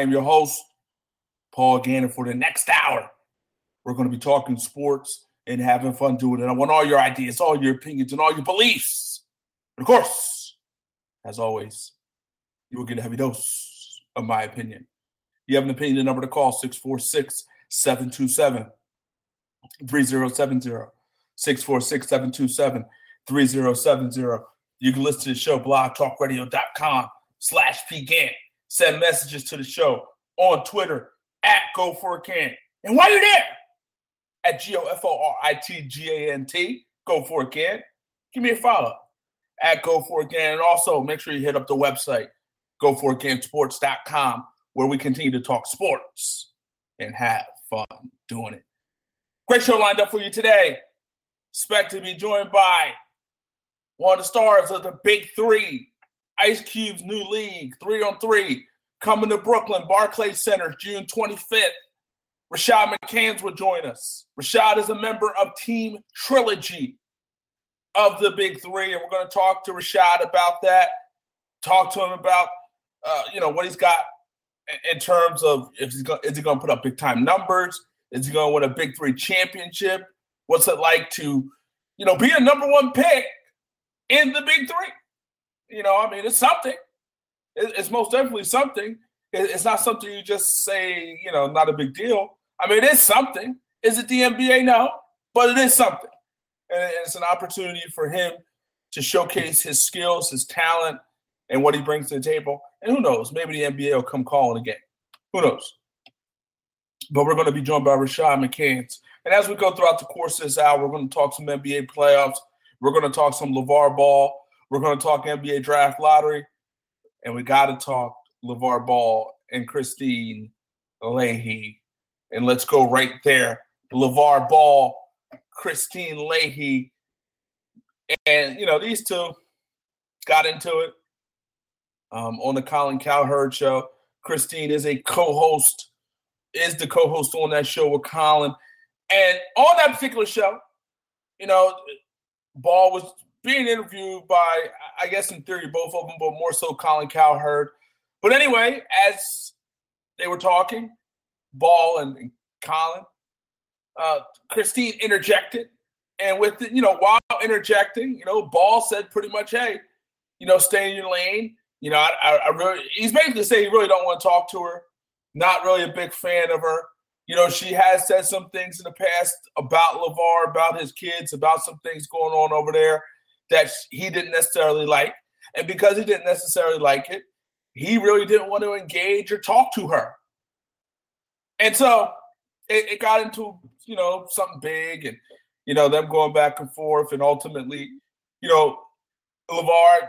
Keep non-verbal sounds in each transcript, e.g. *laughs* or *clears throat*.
I am your host, Paul Gannon. For the next hour, we're going to be talking sports and having fun doing it. I want all your ideas, all your opinions, and all your beliefs. And of course, as always, you will get a heavy dose of my opinion. You have an opinion, the number to call 646 727 3070. 646 727 3070. You can listen to the show, blogtalkradio.com slash pgan. Send messages to the show on Twitter at GoForItGant. And while you're there, at G O F O R I T G A N T, GoForItGant, give me a follow at GoForItGant. And also make sure you hit up the website, goforitgantsports.com, where we continue to talk sports and have fun doing it. Great show lined up for you today. Expect to be joined by one of the stars of the Big Three, Ice Cube's new league, three on three, coming to Brooklyn, Barclays Center, June 25th. Rashad McCants will join us. Rashad is a member of Team Trilogy of the Big Three, and we're going to talk to Rashad about that. Talk to him about, uh, you know, what he's got in- in terms of if he's going, is he going to put up big time numbers? Is he going to win a Big Three championship? What's it like to, you know, be a number one pick in the Big Three? You know, I mean, it's something. It- It's most definitely something. It- It's not something you just say, you know, not a big deal. I mean, it is something. Is it the NBA? No, but it is something. And it's an opportunity for him to showcase his skills, his talent, and what he brings to the table. And who knows? Maybe the NBA will come calling again. Who knows? But we're going to be joined by Rashad McCants. And as we go throughout the course of this hour, we're going to talk some NBA playoffs. We're going to talk some LaVar Ball. We're going to talk NBA draft lottery. And we got to talk LaVar Ball and Kristine Leahy. And let's go right there. LaVar Ball, Kristine Leahy. And, you know, these two got into it um, on the Colin Cowherd show. Kristine is a co-host, is the co-host on that show with Colin. And on that particular show, you know, Ball was being interviewed by, I guess in theory, both of them, but more so Colin Cowherd. But anyway, as they were talking, Ball and, and Colin, uh, Kristine interjected. And with, the, you know, while interjecting, you know, Ball said pretty much, hey, you know, stay in your lane. You know, I, I, I really, he's basically saying he really don't want to talk to her. Not really a big fan of her. You know, she has said some things in the past about LaVar, about his kids, about some things going on over there that he didn't necessarily like. And because he didn't necessarily like it, he really didn't want to engage or talk to her. And so it, it got into, you know, something big and, you know, them going back and forth. And ultimately, you know, LaVar,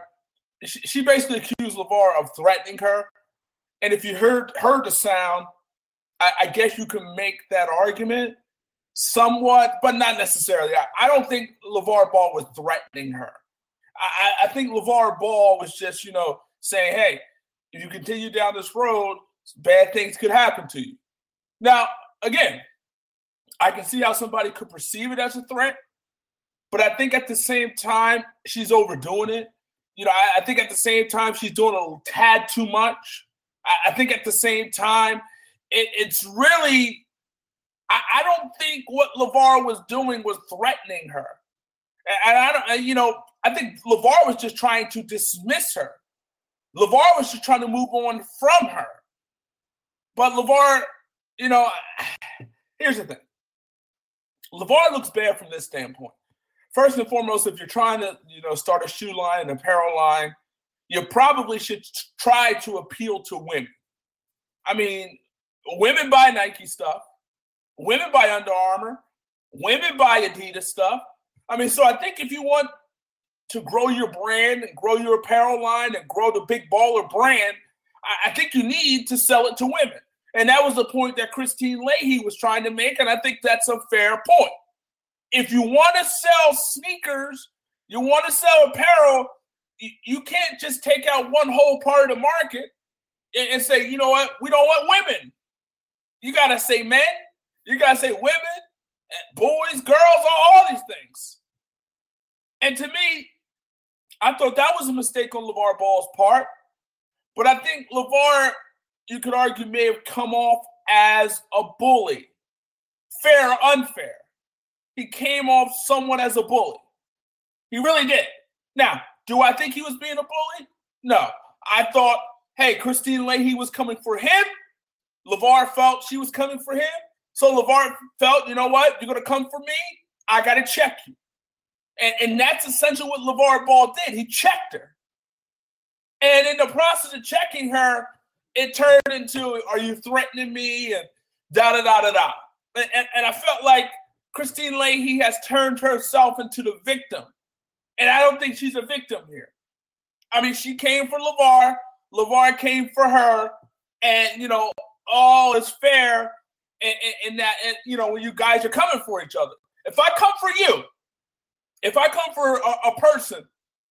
she, she basically accused LaVar of threatening her. And if you heard heard the sound, I, I guess you can make that argument somewhat, but not necessarily. I, I don't think LaVar Ball was threatening her. I, I think LaVar Ball was just, you know, saying, hey, if you continue down this road, bad things could happen to you. Now, again, I can see how somebody could perceive it as a threat, but I think at the same time, she's overdoing it. You know, I, I think at the same time, she's doing a tad too much. I, I think at the same time, it, it's really, I, I don't think what LaVar was doing was threatening her. And I don't, you know, I think LaVar was just trying to dismiss her. LaVar was just trying to move on from her. But LaVar, you know, *sighs* here's the thing. LaVar looks bad from this standpoint. First and foremost, if you're trying to, you know, start a shoe line, an apparel line, you probably should try to appeal to women. I mean, women buy Nike stuff, women buy Under Armour, women buy Adidas stuff. I mean, so I think if you want to grow your brand and grow your apparel line and grow the big baller brand, I, I think you need to sell it to women. And that was the point that Kristine Leahy was trying to make. And I think that's a fair point. If you want to sell sneakers, you want to sell apparel, you, can't just take out one whole part of the market and, and say, you know what, we don't want women. You got to say men, you got to say women, boys, girls, all, all these things. And to me, I thought that was a mistake on LaVar Ball's part. But I think LaVar, you could argue, may have come off as a bully. Fair or unfair. He came off somewhat as a bully. He really did. Now, do I think he was being a bully? No. I thought, hey, Kristine Leahy was coming for him. LaVar felt she was coming for him. So LaVar felt, you know what? You're going to come for me. I got to check you. And, and that's essentially what LaVar Ball did. He checked her. And in the process of checking her, it turned into, are you threatening me? And da da da da da. And, and, and I felt like Kristine Leahy has turned herself into the victim. And I don't think she's a victim here. I mean, she came for LaVar, LaVar came for her, and, you know, all is fair in that, and, you know, when you guys are coming for each other. If I come for you, if I come for a, a person,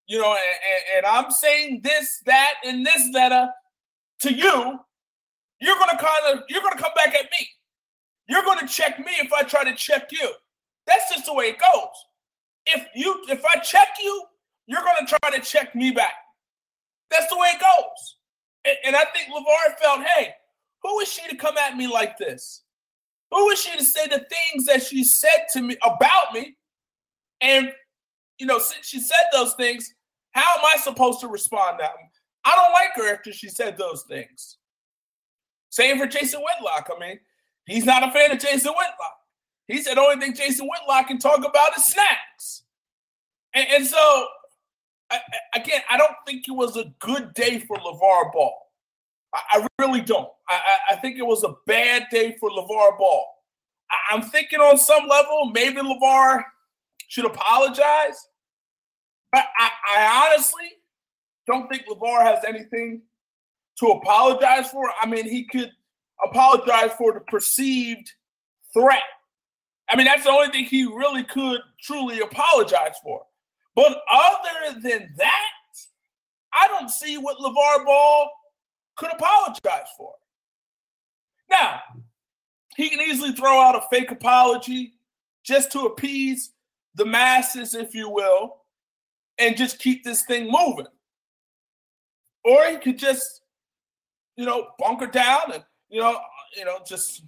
you know, and, and, I'm saying this, that, and this letter to you, you're gonna kind of you're gonna come back at me. You're gonna check me if I try to check you. That's just the way it goes. If you if I check you, you're gonna try to check me back. That's the way it goes. And, and I think LaVar felt, hey, who is she to come at me like this? Who is she to say the things that she said to me about me? And you know, since she said those things, how am I supposed to respond to them? I don't like her after she said those things. Same for Jason Whitlock. I mean, he's not a fan of Jason Whitlock. He said the only thing Jason Whitlock can talk about is snacks. And, and so, I, again, I don't think it was a good day for LaVar Ball. I, really don't. I, I, think it was a bad day for LaVar Ball. I, I'm thinking on some level, maybe LaVar should apologize. But I, I honestly don't think LaVar has anything to apologize for. I mean, he could apologize for the perceived threat. I mean, that's the only thing he really could truly apologize for. But other than that, I don't see what LaVar Ball could apologize for. Now, he can easily throw out a fake apology just to appease the masses, if you will, and just keep this thing moving. Or he could just, you know, bunker down and, you know, you know, just,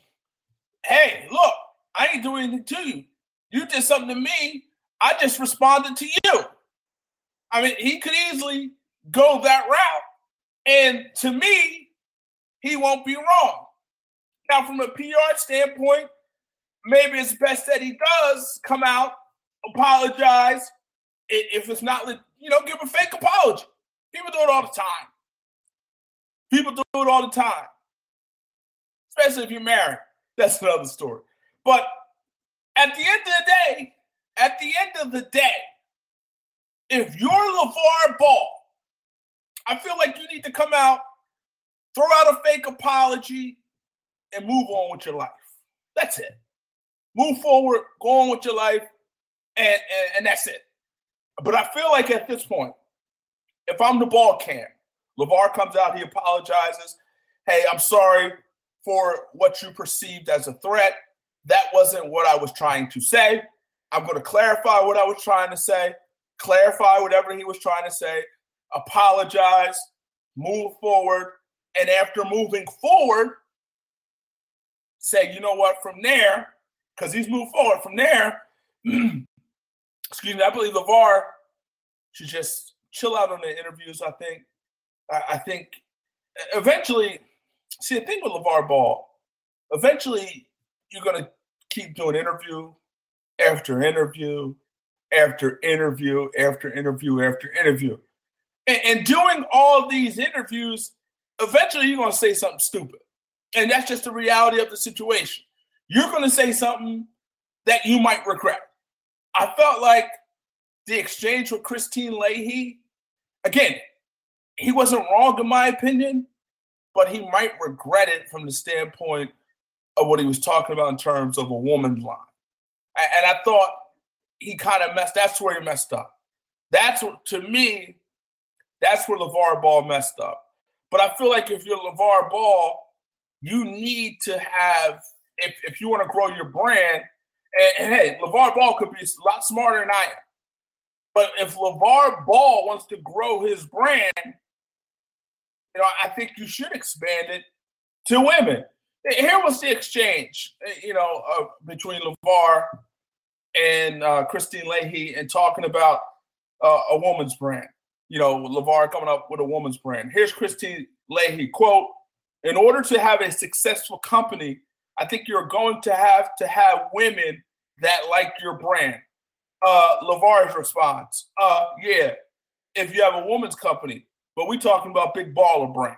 hey, look, I ain't doing anything to you. You did something to me. I just responded to you. I mean, he could easily go that route. And to me, he won't be wrong. Now, from a PR standpoint, maybe it's best that he does come out apologize. If it's not, you know, give a fake apology. People do it all the time. People do it all the time, especially if you're married. That's another story. But at the end of the day, at the end of the day, if you're LaVar Ball, I feel like you need to come out, throw out a fake apology, and move on with your life. That's it. Move forward, go on with your life, and, and, and that's it. But I feel like at this point, if I'm the ball cam, LaVar comes out, he apologizes. Hey, I'm sorry for what you perceived as a threat. That wasn't what I was trying to say. I'm going to clarify what I was trying to say, clarify whatever he was trying to say, apologize, move forward. And after moving forward, say, you know what, from there, because he's moved forward, from there, *clears throat* excuse me, I believe LaVar should just chill out on the interviews. I think, I, I think eventually, see the thing with LaVar Ball, eventually you're gonna keep doing interview after interview after interview after interview after interview. And, and doing all these interviews, eventually you're gonna say something stupid. And that's just the reality of the situation. You're gonna say something that you might regret. I felt like the exchange with Kristine Leahy, again, he wasn't wrong in my opinion, but he might regret it from the standpoint of what he was talking about in terms of a woman's line. And I thought he kind of messed. That's where he messed up. That's what, to me, that's where LaVar Ball messed up. But I feel like if you're LaVar Ball, you need to have, if, if you want to grow your brand, and, and hey, LaVar Ball could be a lot smarter than I am. But if LaVar Ball wants to grow his brand, you know, I think you should expand it to women. Here was the exchange, you know, uh, between LaVar and uh, Kristine Leahy and talking about uh, a woman's brand. You know, LaVar coming up with a woman's brand. Here's Kristine Leahy, quote, in order to have a successful company, I think you're going to have to have women that like your brand. Uh, LaVar's response, uh, yeah, if you have a woman's company, but we talking about big baller brand.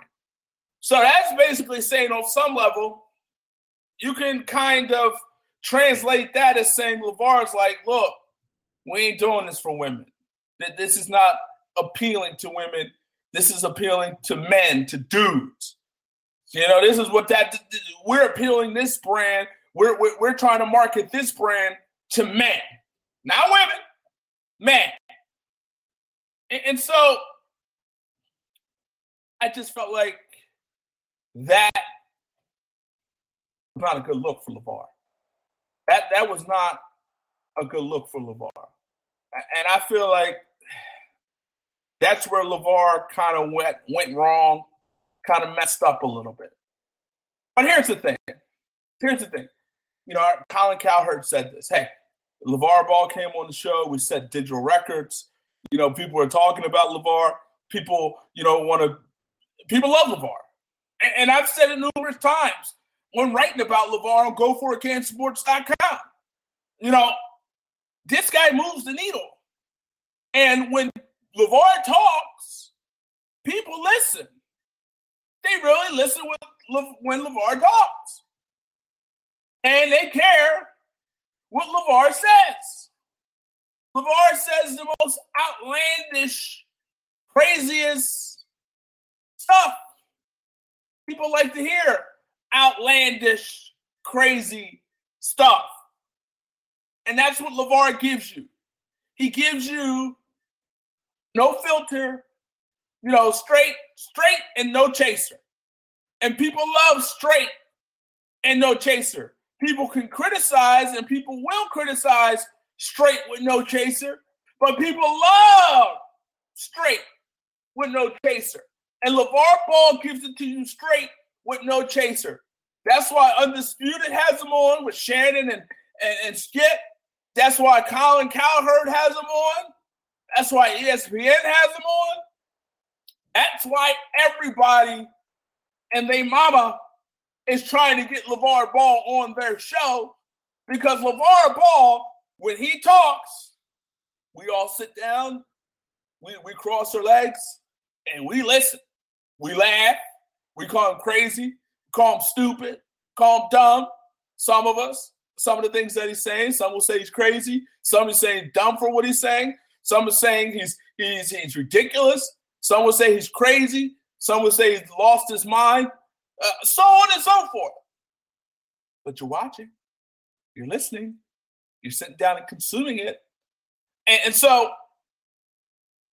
So that's basically saying on some level, you can kind of translate that as saying LaVar's like, look, we ain't doing this for women. That this is not appealing to women. This is appealing to men, to dudes. You know, this is what that we're appealing this brand. We're, we're, we're trying to market this brand to men, not women, men. And, and so I just felt like that was not a good look for LaVar. That that was not a good look for LaVar. And I feel like that's where LaVar kind of went went wrong, kind of messed up a little bit. But here's the thing. Here's the thing. You know, Colin Cowherd said this. Hey, LaVar Ball came on the show. We set digital records. You know, people are talking about LaVar. People, you know, want to, people love LaVar. And, and, I've said it numerous times when writing about LaVar on GoForItGantSports.com. You know, this guy moves the needle. And when LaVar talks, people listen. They really listen when, LaVar talks. And they care what LaVar says. LaVar says the most outlandish, craziest stuff. People like to hear outlandish, crazy stuff. And that's what LaVar gives you. He gives you no filter, you know, straight, straight and no chaser. And people love straight and no chaser. People can criticize and people will criticize straight with no chaser, but people love straight with no chaser. And LaVar Ball gives it to you straight with no chaser. That's why Undisputed has him on with Shannon and, and, and Skip. That's why Colin Cowherd has him on. That's why ESPN has him on. That's why everybody and they mama is trying to get LaVar Ball on their show because LaVar Ball, when he talks, we all sit down, we, we cross our legs, and we listen. We laugh, we call him crazy, call him stupid, call him dumb. Some of us, some of the things that he's saying, some will say he's crazy, some are saying dumb for what he's saying, some are saying he's he's he's ridiculous, some will say he's crazy, some will say he's lost his mind uh, so on and so forth. But you're watching, you're listening, you're sitting down and consuming it. And, and so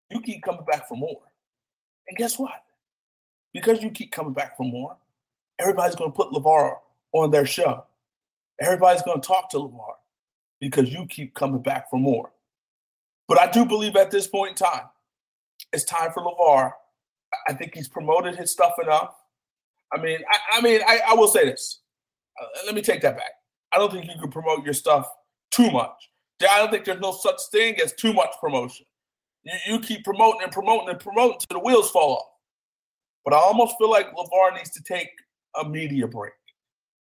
you keep coming back for more. And guess what? Because you keep coming back for more, everybody's going to put LaVar on their show. Everybody's going to talk to LaVar because you keep coming back for more. But I do believe at this point in time, it's time for LaVar. I think he's promoted his stuff enough. I mean, I, I mean, I, I, will say this. Uh, let me take that back. I don't think you can promote your stuff too much. I don't think there's no such thing as too much promotion. You, you keep promoting and promoting and promoting till the wheels fall off. But I almost feel like LaVar needs to take a media break,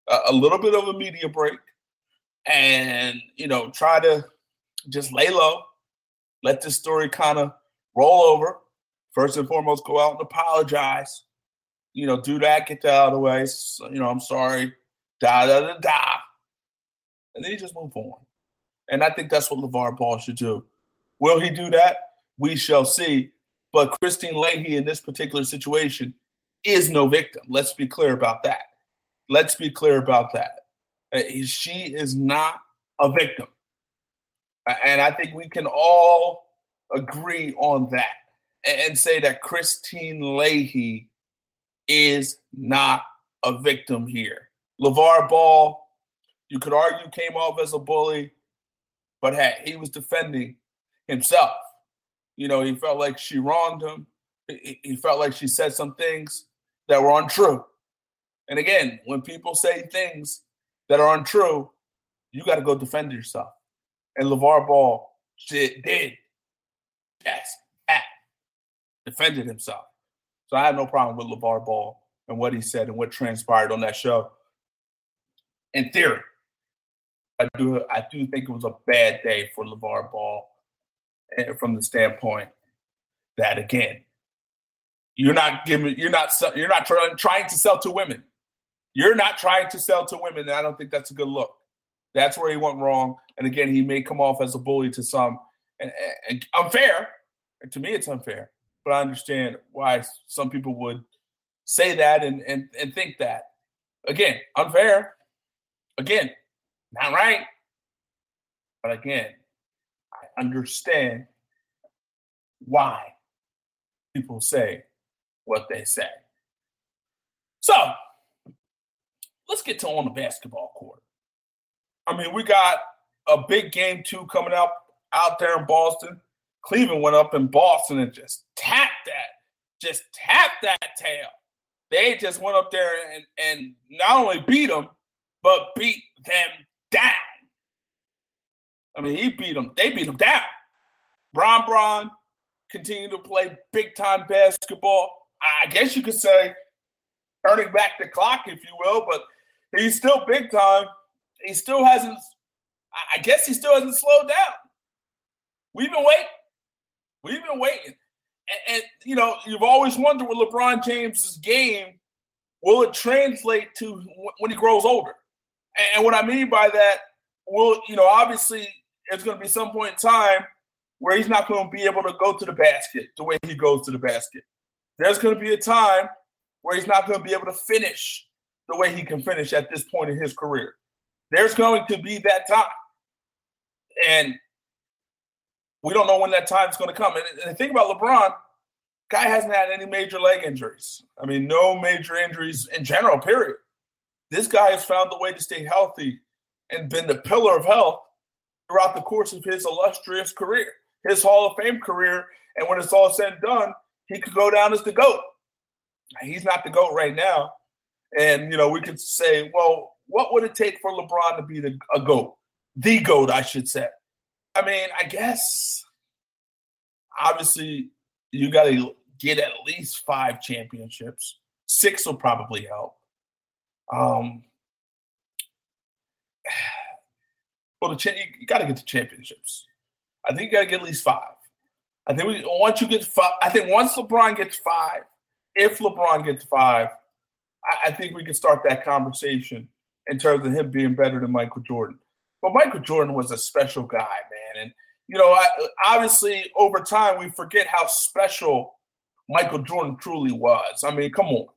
a, a little bit of a media break, and you know, try to just lay low, let this story kind of roll over. First and foremost, go out and apologize you know, do that, get that out of the way. So, you know, I'm sorry, da da da da, and then you just move on. And I think that's what LaVar Ball should do. Will he do that? We shall see. But Kristine Leahy in this particular situation is no victim. Let's be clear about that. Let's be clear about that. Uh, she is not a victim. And I think we can all agree on that and say that Kristine Leahy is not a victim here. LaVar Ball, you could argue, came off as a bully, but hey, he was defending himself. You know, he felt like she wronged him. He felt like she said some things that were untrue. And again, when people say things that are untrue, you got to go defend yourself. And LaVar Ball did. Yes, at, defended himself. So I have no problem with LaVar Ball and what he said and what transpired on that show. In theory, I do I do think it was a bad day for LaVar Ball from the standpoint that again, you're not giving you're not you're not trying trying to sell to women. You're not trying to sell to women, and I don't think that's a good look. That's where he went wrong. And again, he may come off as a bully to some and, and unfair. And to me, it's unfair. But I understand why some people would say that and, and, and think that. Again, unfair. Again, not right. But again, I understand why people say what they say. So let's get to on the basketball court. I mean, we got a big game two coming up out there in Boston. Cleveland went up in Boston and just tapped that, just tapped that tail. They just went up there and, and not only beat them, but beat them down. I mean, he beat them. They beat them down. Bron Bron continued to play big time basketball. I guess you could say turning back the clock, if you will, but he's still big time. He still hasn't, I guess he still hasn't slowed down. We've been waiting. We've been waiting. And, and you know, you've always wondered with LeBron James's game, will it translate to when he grows older? And, and what I mean by that, will, you know, obviously it's going to be some point in time where he's not going to be able to go to the basket the way he goes to the basket. There's going to be a time where he's not going to be able to finish the way he can finish at this point in his career. There's going to be that time. And we don't know when that time is going to come. And, the thing about LeBron, guy hasn't had any major leg injuries. I mean, no major injuries in general, period. This guy has found the way to stay healthy and been the pillar of health throughout the course of his illustrious career, his Hall of Fame career. And when it's all said and done, he could go down as the GOAT. He's not the GOAT right now. And, you know, we could say, well, what would it take for LeBron to be the, a GOAT? The GOAT, I should say. I mean, I guess obviously you got to get at least five championships. Six will probably help. Um, *sighs* well, the cha- you got to get the championships. I think you got to get at least five. I think we, once you get five, I think once LeBron gets five, if LeBron gets five, I, I think we can start that conversation in terms of him being better than Michael Jordan. But Michael Jordan was a special guy, man. And, you know, I, obviously over time we forget how special Michael Jordan truly was. I mean, come on.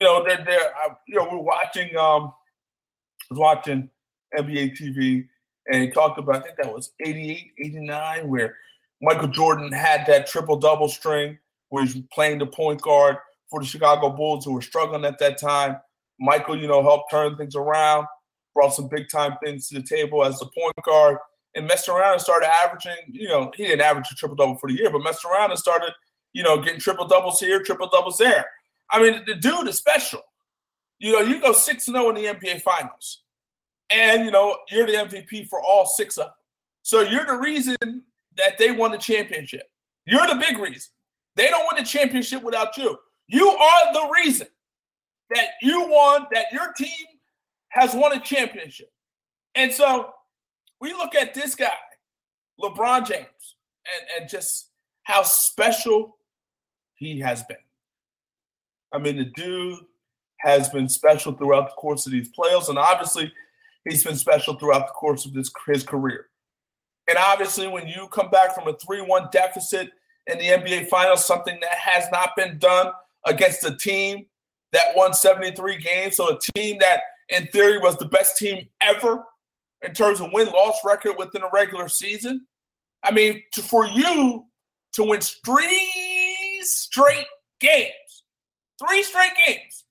You know, they're, they're you know, we're watching, um, was watching NBA TV and he talked about, I think that was 88, 89, where Michael Jordan had that triple double string where he's playing the point guard for the Chicago Bulls who were struggling at that time. Michael, you know, helped turn things around, brought some big time things to the table as the point guard, and messed around and started averaging. You know, he didn't average a triple double for the year, but messed around and started, you know, getting triple doubles here, triple doubles there. I mean, the dude is special. You know, you go 6 0 in the NBA Finals, and you know you're the MVP for all six of them. So you're the reason that they won the championship. You're the big reason. They don't win the championship without you. You are the reason that you won, that your team has won a championship. And so we look at this guy, LeBron James, and, and just how special he has been. I mean, the dude has been special throughout the course of these playoffs, and obviously, he's been special throughout the course of this his career. And obviously, when you come back from a 3 1 deficit in the NBA Finals, something that has not been done against a team that won 73 games. So, a team that, in theory, was the best team ever in terms of win loss record within a regular season. I mean, to, for you to win three straight games, three straight games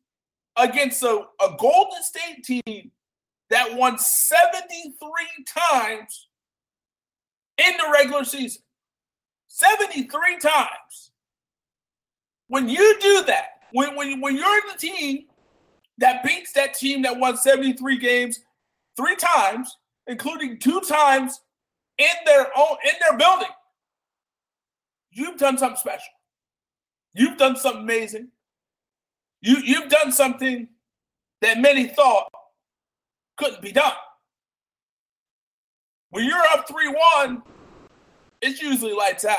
against a, a Golden State team that won 73 times in the regular season. 73 times. When you do that, when, when, when you're in the team that beats that team that won 73 games three times, including two times in their own in their building, you've done something special. You've done something amazing. You you've done something that many thought couldn't be done. When you're up 3-1, it's usually lights out.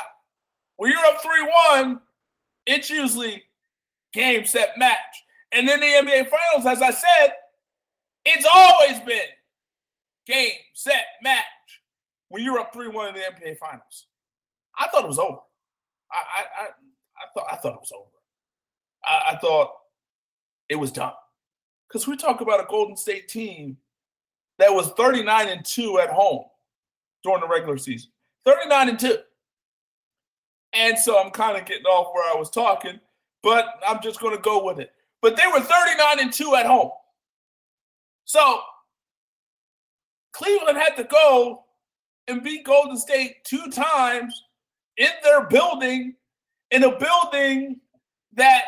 When you're up 3-1, it's usually game set match. And then the NBA Finals, as I said, it's always been game set match when you're up 3-1 in the NBA Finals. I thought it was over. I I, I, I thought I thought it was over. I, I thought it was done. Because we talk about a Golden State team that was 39 and 2 at home during the regular season. 39 and 2. And so I'm kind of getting off where I was talking, but I'm just going to go with it. But they were 39 and 2 at home. So Cleveland had to go and beat Golden State two times in their building, in a building that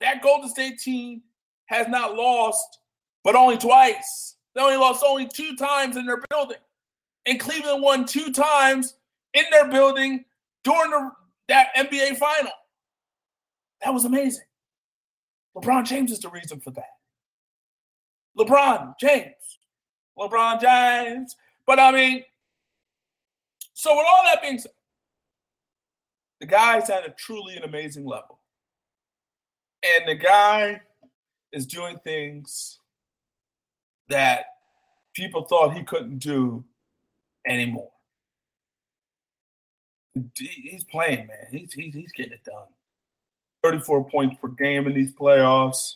that Golden State team has not lost, but only twice. They only lost only two times in their building. And Cleveland won two times in their building during the, that NBA final. That was amazing. LeBron James is the reason for that. LeBron James. LeBron James. But I mean, so with all that being said, the guy's at a truly an amazing level. And the guy is doing things that people thought he couldn't do anymore. He's playing, man. He's, he's, he's getting it done. 34 points per game in these playoffs.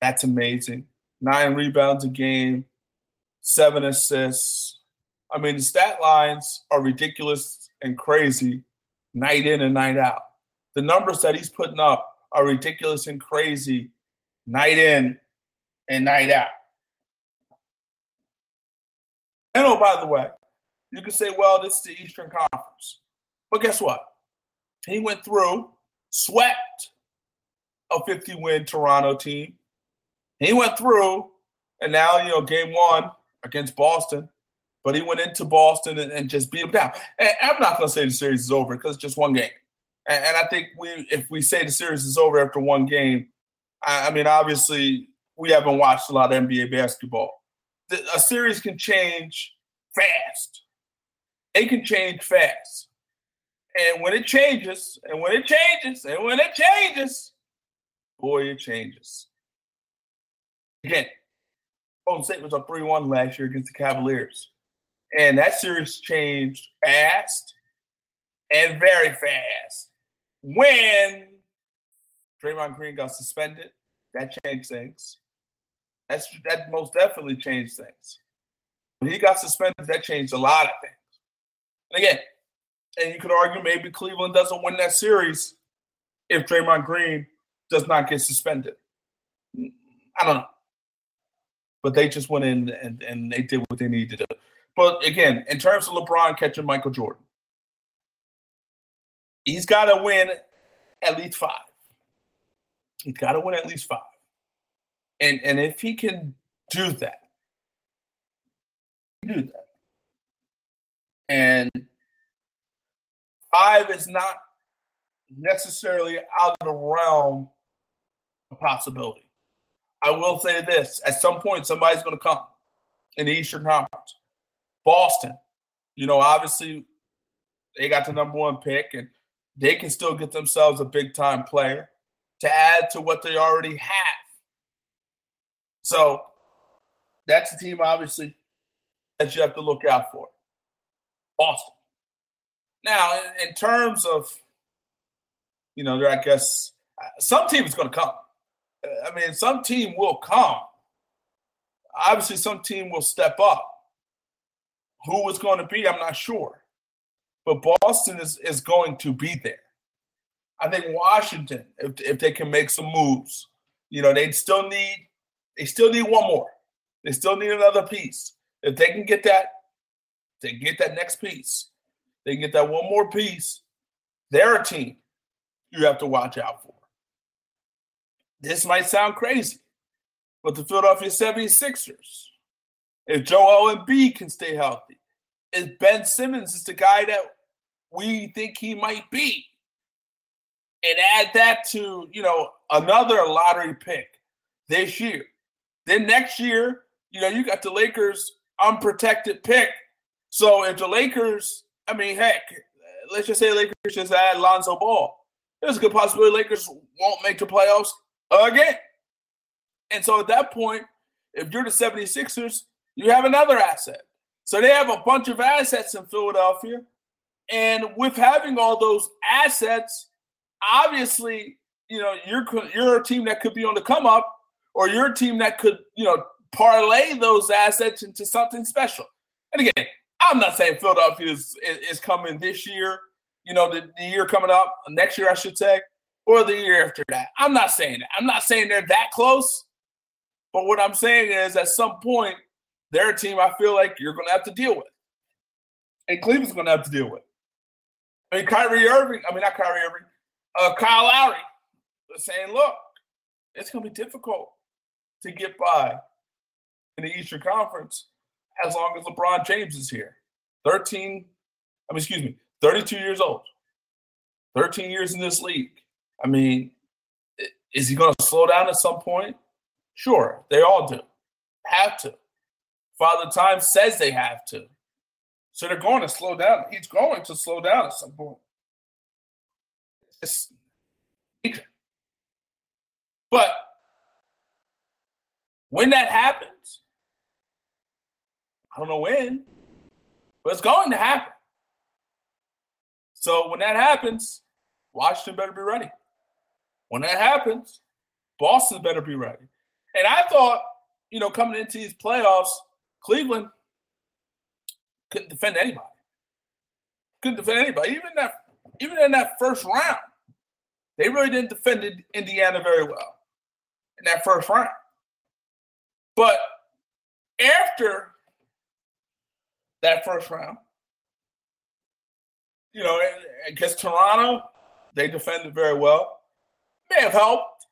That's amazing. Nine rebounds a game, seven assists. I mean, the stat lines are ridiculous and crazy night in and night out. The numbers that he's putting up are ridiculous and crazy night in and night out. And oh, by the way, you can say, well, this is the Eastern Conference. But guess what? He went through, swept a 50 win Toronto team. He went through, and now, you know, game one against Boston, but he went into Boston and, and just beat them down. And I'm not going to say the series is over because it's just one game. And, and, I think we, if we say the series is over after one game, I, I mean, obviously, we haven't watched a lot of NBA basketball. The, a series can change fast. It can change fast. And when it changes, and when it changes, and when it changes, boy, it changes. Again, Golden State was up 3 1 last year against the Cavaliers. And that series changed fast and very fast. When Draymond Green got suspended, that changed things. That's that most definitely changed things. When he got suspended, that changed a lot of things. And again, and you could argue maybe Cleveland doesn't win that series if Draymond Green does not get suspended. I don't know. But they just went in and, and they did what they needed to do. But again, in terms of LeBron catching Michael Jordan, he's got to win at least five. He's got to win at least five. And and if he can do that, do that. And five is not necessarily out of the realm of possibility. I will say this at some point, somebody's going to come in the Eastern Conference. Boston, you know, obviously they got the number one pick and they can still get themselves a big time player to add to what they already have. So that's a team, obviously, that you have to look out for. Boston. Now, in, in terms of, you know, I guess some team is going to come. I mean, some team will come. Obviously, some team will step up. Who it's going to be, I'm not sure. But Boston is, is going to be there. I think Washington, if, if they can make some moves, you know, they still need they still need one more. They still need another piece. If they can get that, they get that next piece. They can get that one more piece. They're a team you have to watch out for. This might sound crazy, but the Philadelphia 76ers, if Joel Embiid can stay healthy, if Ben Simmons is the guy that we think he might be, and add that to, you know, another lottery pick this year. Then next year, you know, you got the Lakers unprotected pick. So if the Lakers, I mean, heck, let's just say Lakers just add Lonzo Ball. There's a good possibility Lakers won't make the playoffs again. And so at that point, if you're the 76ers, you have another asset. So they have a bunch of assets in Philadelphia. And with having all those assets, obviously, you know, you're you're a team that could be on the come up, or you're a team that could, you know, parlay those assets into something special. And again, I'm not saying Philadelphia is, is coming this year, you know, the, the year coming up, next year, I should say, or the year after that. I'm not saying that. I'm not saying they're that close. But what I'm saying is at some point, they're a team I feel like you're going to have to deal with. And Cleveland's going to have to deal with. I mean, Kyrie Irving, I mean, not Kyrie Irving, uh, Kyle Lowry saying, look, it's going to be difficult to get by in the Eastern Conference as long as LeBron James is here. 13, I mean, excuse me, 32 years old, 13 years in this league. I mean, is he going to slow down at some point? Sure, they all do. Have to. Father Time says they have to. So they're going to slow down. He's going to slow down at some point. It's, but when that happens, I don't know when, but it's going to happen. So when that happens, Washington better be ready. When that happens, Boston better be ready. And I thought, you know, coming into these playoffs, Cleveland couldn't defend anybody. Couldn't defend anybody. Even that, even in that first round, they really didn't defend Indiana very well in that first round. But after that first round, you know, against Toronto, they defended very well. May have helped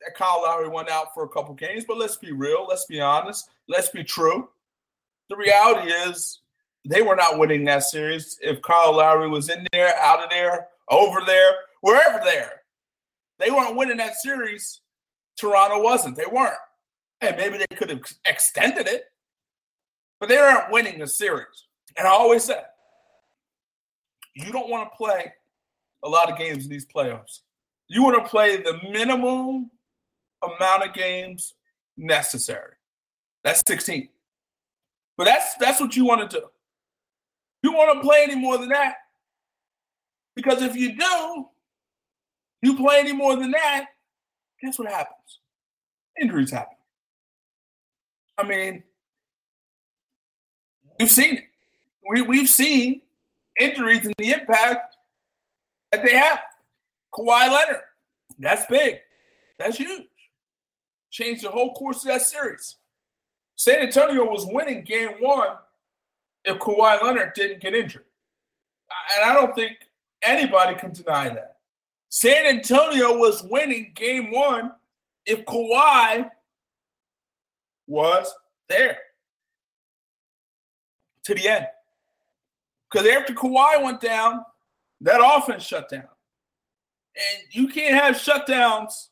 that Kyle Lowry went out for a couple games, but let's be real, let's be honest, let's be true. The reality is they were not winning that series if Kyle Lowry was in there, out of there, over there, wherever there. They weren't winning that series. Toronto wasn't. They weren't. And maybe they could have extended it, but they aren't winning the series. And I always said, you don't want to play a lot of games in these playoffs. You want to play the minimum amount of games necessary. That's 16. But that's that's what you want to do. You want to play any more than that. Because if you do, you play any more than that, guess what happens? Injuries happen. I mean, we've seen it. We, we've seen injuries and the impact that they have. Kawhi Leonard, that's big. That's huge. Changed the whole course of that series. San Antonio was winning game one if Kawhi Leonard didn't get injured. And I don't think anybody can deny that. San Antonio was winning game one if Kawhi was there to the end. Because after Kawhi went down, that offense shut down. And you can't have shutdowns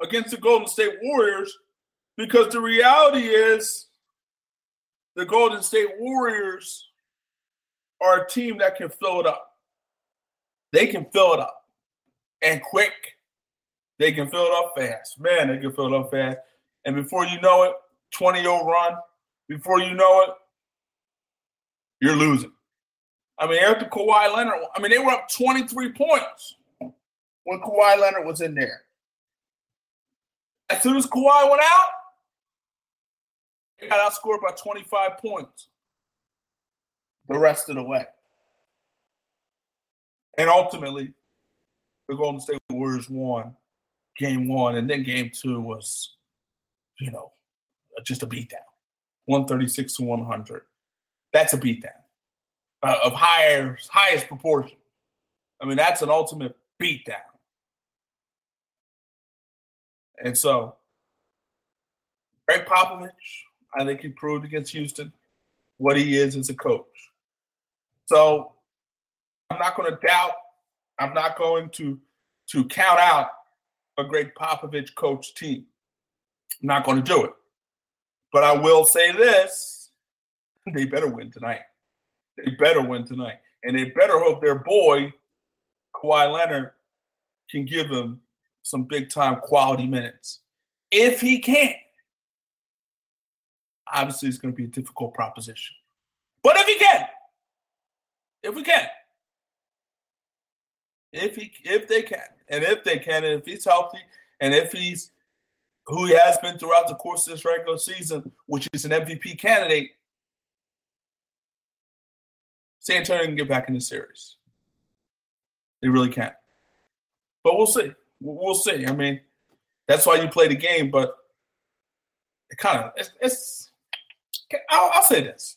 against the Golden State Warriors because the reality is the Golden State Warriors are a team that can fill it up. They can fill it up and quick. They can fill it up fast. Man, they can fill it up fast. And before you know it, 20 0 run. Before you know it, you're losing. I mean, after Kawhi Leonard, I mean, they were up 23 points when Kawhi Leonard was in there. As soon as Kawhi went out, they got outscored by 25 points the rest of the way. And ultimately, the Golden State Warriors won game one, and then game two was, you know, just a beatdown 136 to 100. That's a beatdown uh, of higher, highest proportion. I mean, that's an ultimate beatdown. And so, Gregg Popovich, I think he proved against Houston what he is as a coach. So, I'm not going to doubt. I'm not going to to count out a Gregg Popovich coach team. I'm not going to do it. But I will say this: they better win tonight. They better win tonight, and they better hope their boy Kawhi Leonard can give them some big time quality minutes. If he can't, obviously it's going to be a difficult proposition. But if he can, if we can, if he if they can, and if they can, and if he's healthy, and if he's who he has been throughout the course of this regular season, which is an MVP candidate, San Antonio can get back in the series. They really can't, But we'll see. We'll see. I mean, that's why you play the game, but it kind of it's, it's I'll, I'll, say this: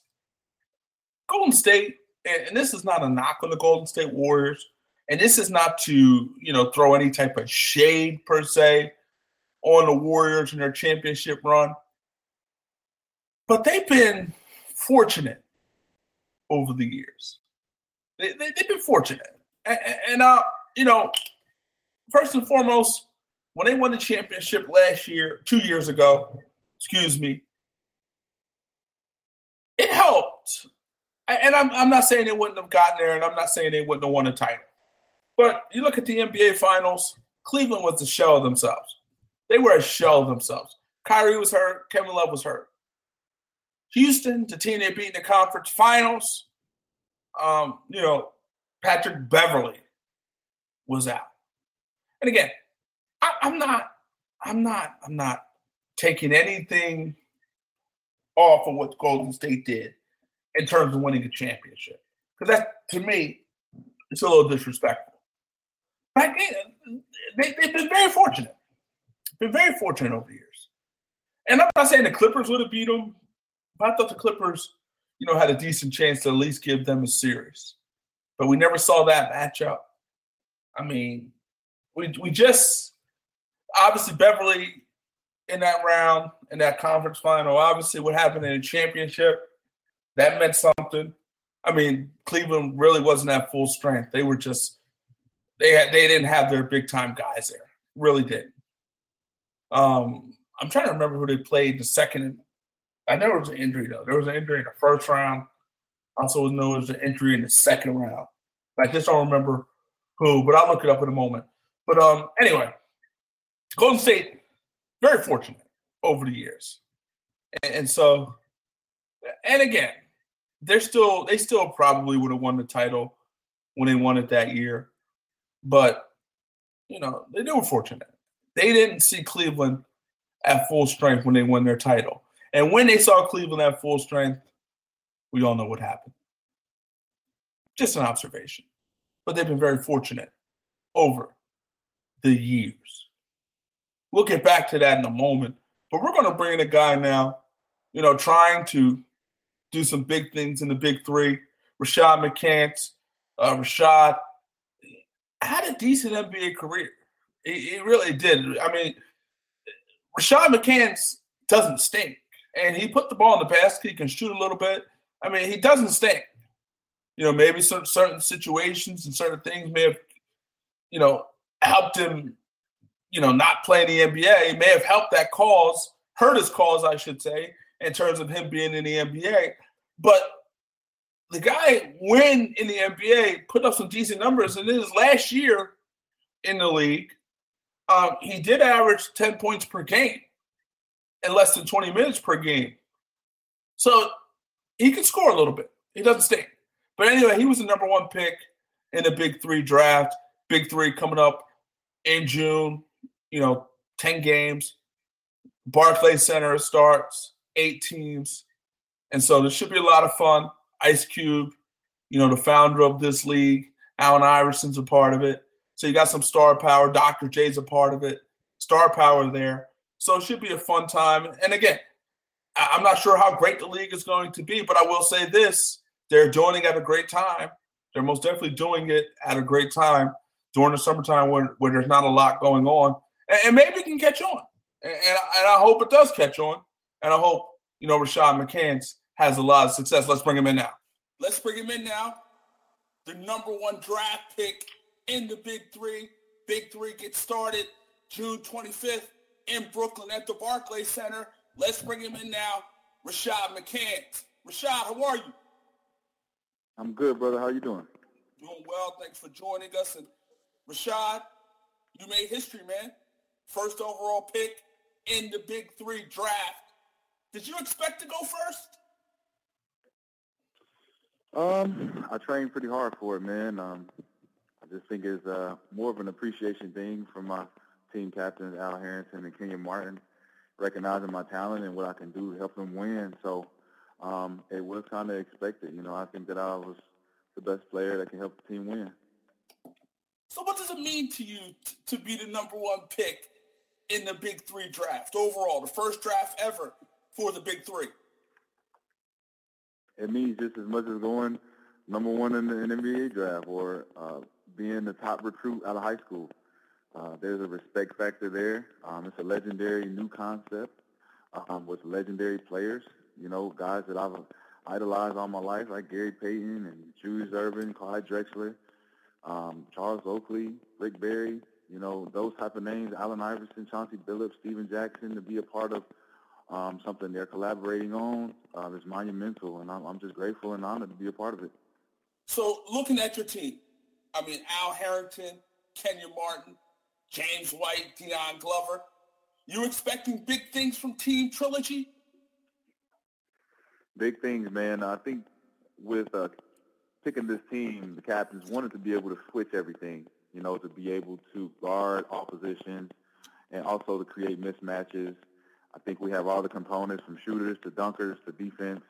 Golden State, and, and this is not a knock on the Golden State Warriors, and this is not to you know throw any type of shade per se on the Warriors and their championship run, but they've been fortunate over the years. They, they, have been fortunate, and, and uh, you know first and foremost, when they won the championship last year, two years ago, excuse me, it helped. And I'm, I'm not saying they wouldn't have gotten there, and I'm not saying they wouldn't have won a title. But you look at the NBA Finals, Cleveland was a shell of themselves. They were a shell of themselves. Kyrie was hurt, Kevin Love was hurt. Houston, the team they beat the conference finals, um, you know, Patrick Beverley was out. And again, I, I'm not, I'm not, I'm not taking anything off of what Golden State did in terms of winning a championship. Because that, to me, it's a little disrespectful. But they, they've been very fortunate. Been very fortunate over the years. And I'm not saying the Clippers would have beat them, but I thought the Clippers, you know, had a decent chance to at least give them a series. But we never saw that matchup. I mean, we we just obviously Beverley in that round in that conference final. Obviously, what happened in the championship that meant something. I mean, Cleveland really wasn't at full strength. They were just they had they didn't have their big time guys there. Really didn't. Um, I'm trying to remember who they played the second. I know it was an injury though. There was an injury in the first round. Also, know there was an injury in the second round. I just don't remember who, but I'll look it up in a moment. But um, anyway, Golden State very fortunate over the years, and, and so, and again, they're still they still probably would have won the title when they won it that year, but you know they, they were fortunate. They didn't see Cleveland at full strength when they won their title, and when they saw Cleveland at full strength, we all know what happened. Just an observation, but they've been very fortunate over the years. We'll get back to that in a moment. But we're going to bring in a guy now, you know, trying to do some big things in the big three. Rashad McCants. Uh, Rashad had a decent NBA career. He, he really did. I mean, Rashad McCants doesn't stink. And he put the ball in the basket. He can shoot a little bit. I mean, he doesn't stink. You know, maybe certain certain situations and certain things may have, you know, helped him, you know, not play in the NBA. may have helped that cause, hurt his cause, I should say, in terms of him being in the NBA. But the guy, when in the NBA, put up some decent numbers. And in his last year in the league, um, he did average 10 points per game and less than 20 minutes per game. So he can score a little bit. He doesn't stink. But anyway, he was the number one pick in the Big Three draft. Big Three coming up in June. You know, ten games. Barclays Center starts eight teams, and so there should be a lot of fun. Ice Cube, you know, the founder of this league, Allen Iverson's a part of it. So you got some star power. Dr. J's a part of it. Star power there. So it should be a fun time. And again, I'm not sure how great the league is going to be, but I will say this they're joining at a great time. They're most definitely doing it at a great time during the summertime when, when there's not a lot going on. And, and maybe it can catch on. And, and, and, I hope it does catch on. And I hope, you know, Rashad McCants has a lot of success. Let's bring him in now. Let's bring him in now. The number one draft pick in the Big Three. Big Three gets started June 25th in Brooklyn at the Barclays Center. Let's bring him in now, Rashad McCants. Rashad, how are you? I'm good, brother. How you doing? Doing well. Thanks for joining us. And Rashad, you made history, man. First overall pick in the Big Three draft. Did you expect to go first? Um, I trained pretty hard for it, man. Um, I just think it's uh, more of an appreciation thing from my team captains, Al Harrington and Kenyon Martin, recognizing my talent and what I can do to help them win. So um, it was kind of expected. You know, I think that I was the best player that can help the team win. So what does it mean to you t- to be the number one pick in the Big Three draft overall, the first draft ever for the Big Three? It means just as much as going number one in the, in the NBA draft or uh, being the top recruit out of high school. Uh, there's a respect factor there. Um, it's a legendary new concept um, with legendary players. You know, guys that I've idolized all my life, like Gary Payton and Julius Erving, Clyde Drexler, um, Charles Oakley, Rick Barry. You know, those type of names, Allen Iverson, Chauncey Billups, Stephen Jackson, to be a part of um, something they're collaborating on uh, is monumental, and I'm, I'm just grateful and honored to be a part of it. So, looking at your team, I mean, Al Harrington, Kenyon Martin, James White, Dion Glover. You expecting big things from Team Trilogy? Big things, man. I think with uh, picking this team, the captains wanted to be able to switch everything, you know, to be able to guard oppositions and also to create mismatches. I think we have all the components from shooters to dunkers to defense.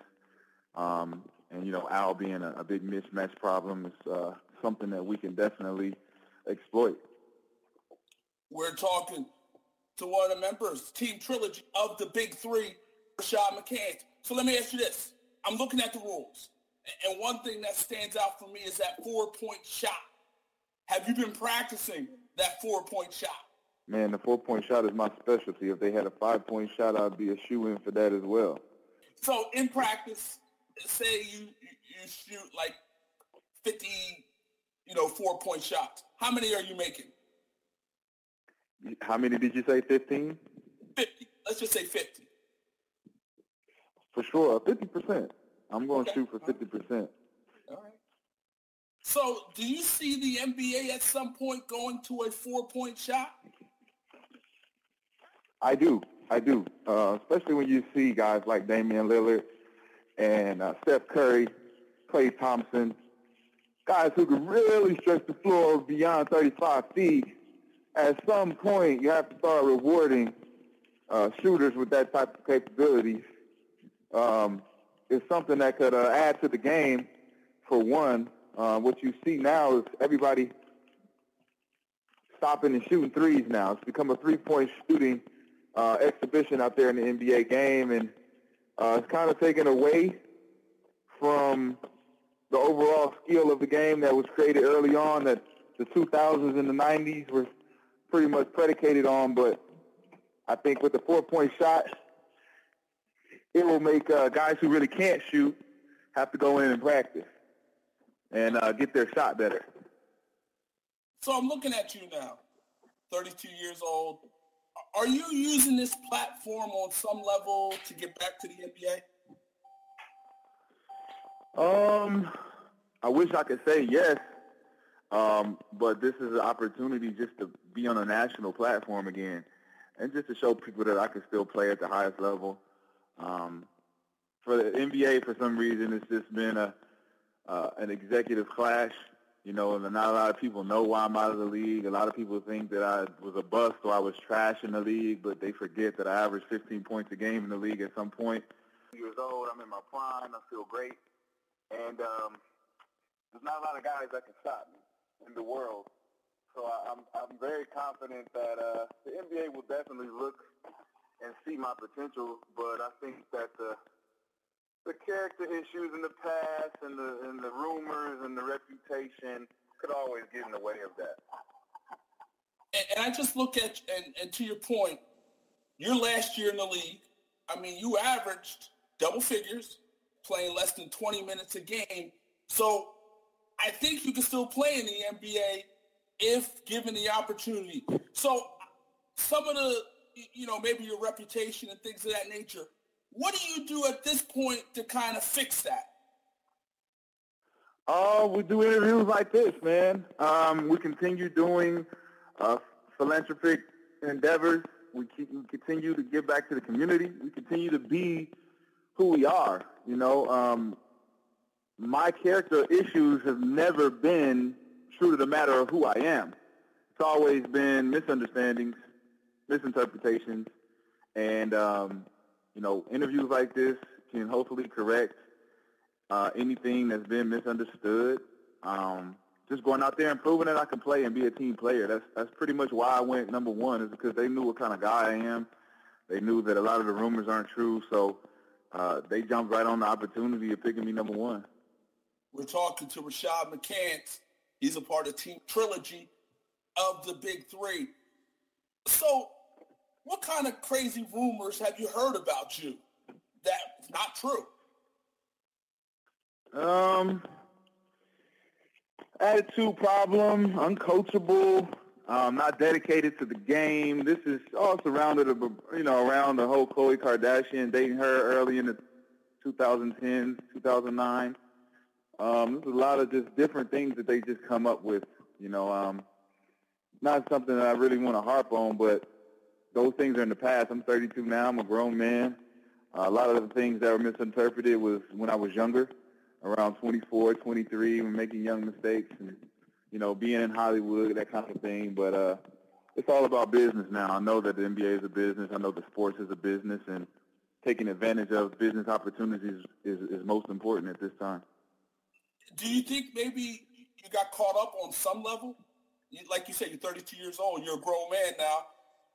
Um, and, you know, Al being a, a big mismatch problem is uh, something that we can definitely exploit. We're talking to one of the members, Team Trilogy of the Big Three, Rashad McCants. So let me ask you this. I'm looking at the rules. And one thing that stands out for me is that four-point shot. Have you been practicing that four-point shot? Man, the four-point shot is my specialty. If they had a five-point shot, I'd be a shoe-in for that as well. So in practice, say you you shoot like 50, you know, four-point shots. How many are you making? How many did you say? 15? 50. Let's just say 50. For sure, 50%. I'm going to okay. shoot for 50%. All right. So do you see the NBA at some point going to a four-point shot? I do. I do. Uh, especially when you see guys like Damian Lillard and uh, Steph Curry, Klay Thompson, guys who can really stretch the floor beyond 35 feet at some point you have to start rewarding uh, shooters with that type of capabilities. Um, it's something that could uh, add to the game. For one, uh, what you see now is everybody stopping and shooting threes now. It's become a three-point shooting uh, exhibition out there in the NBA game, and uh, it's kind of taken away from the overall skill of the game that was created early on that the 2000s and the 90s were pretty much predicated on, but I think with the four-point shot, it will make uh, guys who really can't shoot have to go in and practice and uh, get their shot better. So I'm looking at you now, 32 years old. Are you using this platform on some level to get back to the NBA? Um, I wish I could say yes, um, but this is an opportunity just to be on a national platform again, and just to show people that I can still play at the highest level. Um, for the NBA, for some reason, it's just been a uh, an executive clash. You know, and not a lot of people know why I'm out of the league. A lot of people think that I was a bust or I was trash in the league, but they forget that I averaged 15 points a game in the league at some point. Years old, I'm in my prime. I feel great, and um, there's not a lot of guys that can stop me in the world. So I, I'm I'm very confident that uh, the NBA will definitely look and see my potential, but I think that the the character issues in the past and the and the rumors and the reputation could always get in the way of that. And, and I just look at and, and to your point, your last year in the league, I mean, you averaged double figures, playing less than 20 minutes a game. So I think you can still play in the NBA if given the opportunity. So some of the, you know, maybe your reputation and things of that nature. What do you do at this point to kind of fix that? Oh, we do interviews like this, man. Um, we continue doing uh, philanthropic endeavors. We, keep, we continue to give back to the community. We continue to be who we are. You know, um, my character issues have never been true to the matter of who I am. It's always been misunderstandings, misinterpretations, and um, you know, interviews like this can hopefully correct uh, anything that's been misunderstood. Um, just going out there and proving that I can play and be a team player. That's that's pretty much why I went number one is because they knew what kind of guy I am. They knew that a lot of the rumors aren't true, so uh, they jumped right on the opportunity of picking me number one. We're talking to Rashad McCants. He's a part of Team Trilogy of the Big Three. So what kind of crazy rumors have you heard about you that's not true? Um, attitude problem, uncoachable, um, not dedicated to the game. This is all surrounded, you know, around the whole Khloe Kardashian dating her early in the 2010s, 2009. Um, there's a lot of just different things that they just come up with. You know, um, not something that I really want to harp on, but those things are in the past. I'm 32 now. I'm a grown man. Uh, a lot of the things that were misinterpreted was when I was younger, around 24, 23, when making young mistakes and, you know, being in Hollywood, that kind of thing. But uh, it's all about business now. I know that the NBA is a business. I know the sports is a business, and taking advantage of business opportunities is, is most important at this time. Do you think maybe you got caught up on some level? Like you said, you're 32 years old. You're a grown man now.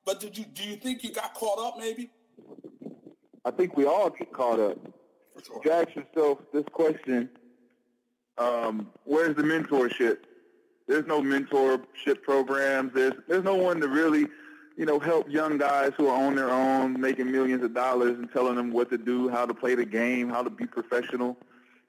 But did you do you think you got caught up maybe? I think we all get caught up. Sure. You ask yourself this question, um, where's the mentorship? There's no mentorship programs. There's there's no one to really, you know, help young guys who are on their own, making millions of dollars and telling them what to do, how to play the game, how to be professional.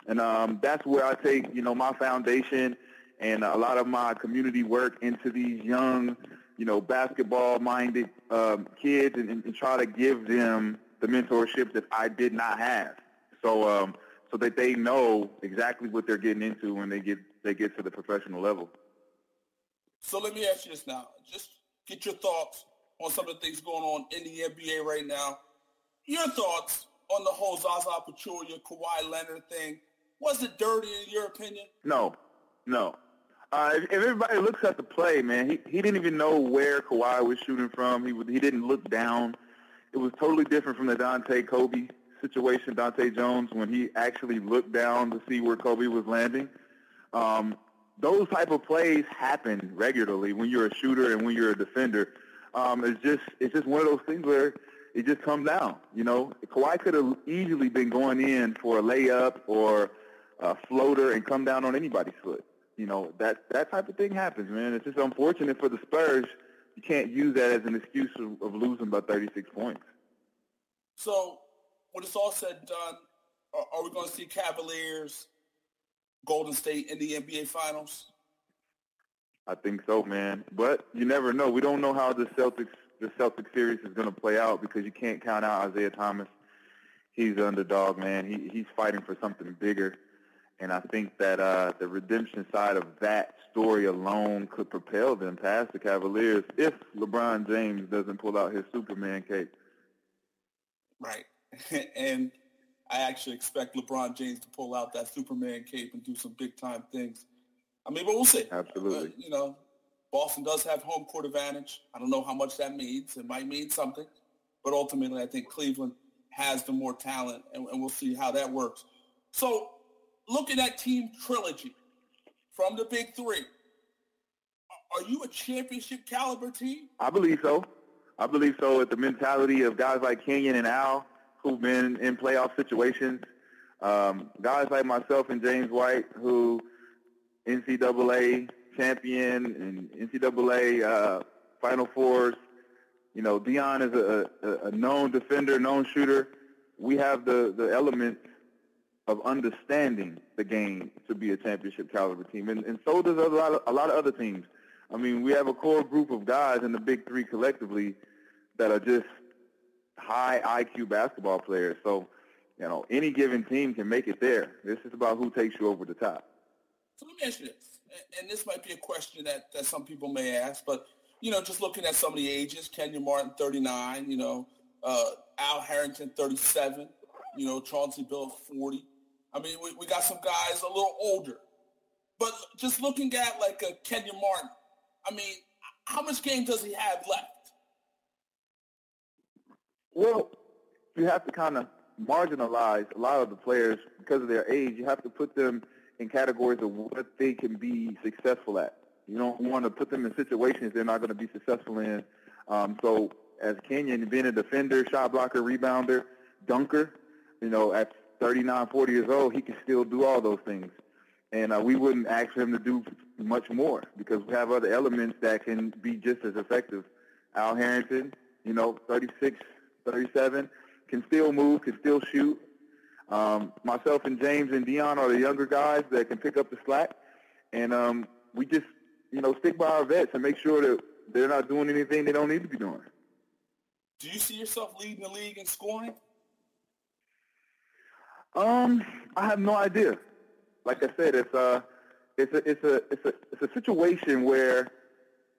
And um, that's where I take, you know, my foundation and a lot of my community work into these young you know, basketball-minded um, kids and, and, try to give them the mentorship that I did not have. So, um, so that they know exactly what they're getting into when they get they get to the professional level. So let me ask you this now. Just get your thoughts on some of the things going on in the NBA right now. Your thoughts on the whole Zaza Pachulia, Kawhi Leonard thing. Was it dirty in your opinion? No, no. Uh, if, if, everybody looks at the play, man, he, he didn't even know where Kawhi was shooting from. He he didn't look down. It was totally different from the Dahntay Kobe situation, Dahntay Jones, when he actually looked down to see where Kobe was landing. Um, those type of plays happen regularly when you're a shooter and when you're a defender. Um, it's just it's just one of those things where it just comes down. You know, Kawhi could have easily been going in for a layup or a floater and come down on anybody's foot you know, that that type of thing happens, man. It's just unfortunate for the Spurs. You can't use that as an excuse of, of losing by 36 points. So, when it's all said and done, are, are we going to see Cavaliers, Golden State in the NBA Finals? I think so, man. But you never know. We don't know how the Celtics the Celtics series is going to play out because you can't count out Isaiah Thomas. He's underdog, man. He he's fighting for something bigger. And I think that uh, the redemption side of that story alone could propel them past the Cavaliers if LeBron James doesn't pull out his Superman cape. Right. *laughs* and I actually expect LeBron James to pull out that Superman cape and do some big time things. I mean, but we'll see. Absolutely. Uh, you know, Boston does have home court advantage. I don't know how much that means. It might mean something, but ultimately, I think Cleveland has the more talent, and, and we'll see how that works. So, looking at that team trilogy from the big three, are you a championship caliber team? I believe so. I believe so. With the mentality of guys like Kenyon and Al, who've been in playoff situations, um, guys like myself and James White, who NCAA champion and NCAA uh, Final Fours. You know, Dion is a, a, a known defender, known shooter. We have the, the element of understanding the game to be a championship caliber team, and, and so does a lot of, a lot of other teams. I mean, we have a core group of guys in the Big Three collectively that are just high IQ basketball players. So, you know, any given team can make it there. This is about who takes you over the top. So let me ask you this, and this might be a question that, that some people may ask, but, you know, just looking at some of the ages, Kenyon Martin, 39, you know, uh, Al Harrington, 37, you know, Chauncey Billups, 40. I mean, we, we got some guys a little older. But just looking at like a Kenyon Martin, I mean, how much game does he have left? Well, you have to kind of marginalize a lot of the players because of their age. You have to put them in categories of what they can be successful at. You don't want to put them in situations they're not going to be successful in. Um, so as Kenyon, being a defender, shot blocker, rebounder, dunker, you know, at 39, 40 years old, he can still do all those things. And uh, we wouldn't ask him to do much more because we have other elements that can be just as effective. Al Harrington, you know, 36, 37, can still move, can still shoot. Um, myself and James and Dion are the younger guys that can pick up the slack. And um, we just, you know, stick by our vets and make sure that they're not doing anything they don't need to be doing. Do you see yourself leading the league in scoring? Um, I have no idea. Like I said, it's a, it's a, it's a, it's a, it's a situation where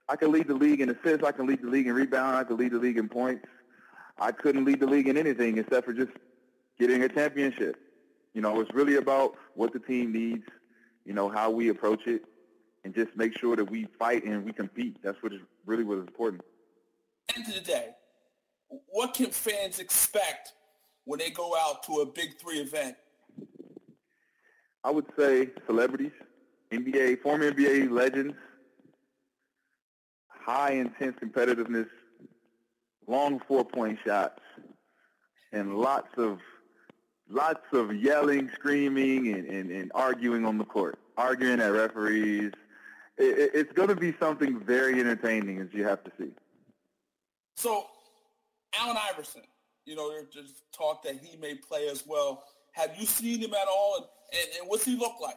I can lead the league in assists, I can lead the league in rebound, I can lead the league in points. I couldn't lead the league in anything except for just getting a championship. You know, it's really about what the team needs, you know, how we approach it, and just make sure that we fight and we compete. That's what is really what is important. End of the day, what can fans expect when they go out to a big three event? I would say celebrities, NBA, former NBA legends, high intense competitiveness, long four point shots, and lots of lots of yelling, screaming, and, and, and arguing on the court, arguing at referees. It, it's going to be something very entertaining, as you have to see. So, Allen Iverson, you know, there's just talk that he may play as well. Have you seen him at all, and, and, and what's he look like?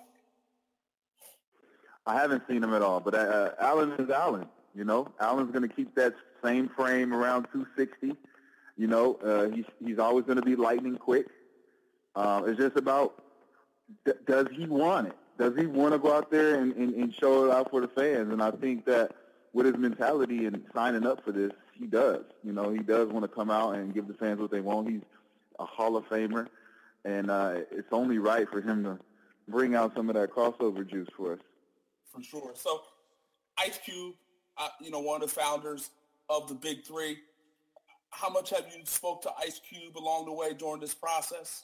I haven't seen him at all, but uh, Allen is Allen. You know, Allen's going to keep that same frame around 260. You know, uh, he's he's always going to be lightning quick. Uh, it's just about d- does he want it? Does he want to go out there and, and, and show it out for the fans? And I think that with his mentality and signing up for this, he does. You know, he does want to come out and give the fans what they want. He's a Hall of Famer, and uh, it's only right for him to bring out some of that crossover juice for us. For sure. So, Ice Cube, uh, you know, one of the founders of the Big Three. How much have you spoke to Ice Cube along the way during this process?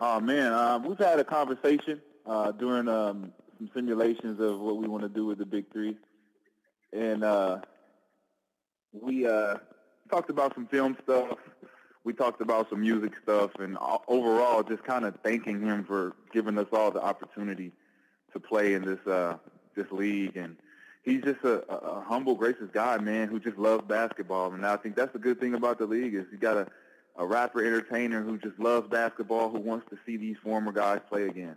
Oh man, um, we've had a conversation uh, during um, some simulations of what we want to do with the Big Three, and uh, we uh, talked about some film stuff. We talked about some music stuff, and overall, just kind of thanking him for giving us all the opportunity to play in this uh, this league and he's just a, a humble, gracious guy, man, who just loves basketball. And I think that's the good thing about the league is you got a, a rapper entertainer who just loves basketball, who wants to see these former guys play again.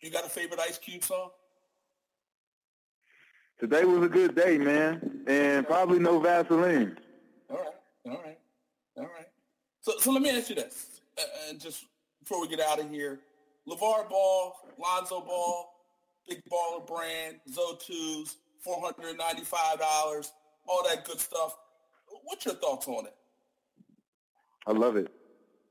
You got a favorite Ice Cube song? Today was a good day, man, and probably no Vaseline. All right, all right, all right. So, so let me ask you this, and just before we get out of here, LaVar Ball, Lonzo Ball, Big Baller Brand, Zo2s, $495, all that good stuff. What's your thoughts on it? I love it.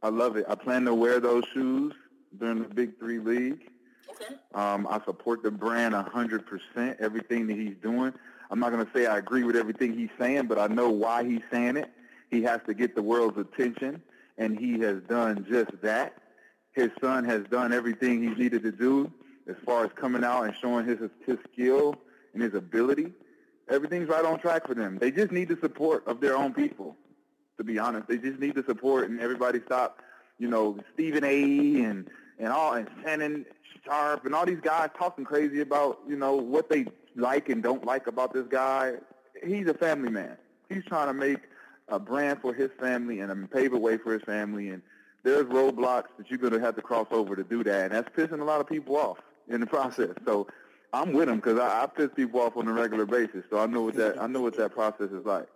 I love it. I plan to wear those shoes during the Big Three League. Okay. Um, I support the brand 100%, everything that he's doing. I'm not going to say I agree with everything he's saying, but I know why he's saying it. He has to get the world's attention, and he has done just that. His son has done everything he's needed to do as far as coming out and showing his his skill and his ability. Everything's right on track for them. They just need the support of their own people. To be honest, they just need the support, and everybody stop, you know, Stephen A. and and all and Shannon Sharpe and all these guys talking crazy about you know what they like and don't like about this guy. He's a family man. He's trying to make a brand for his family and pave a way for his family. And there's roadblocks that you're going to have to cross over to do that, and that's pissing a lot of people off in the *laughs* process. So I'm with him because I, I piss people off on a regular basis. So I know what that I know what that process is like.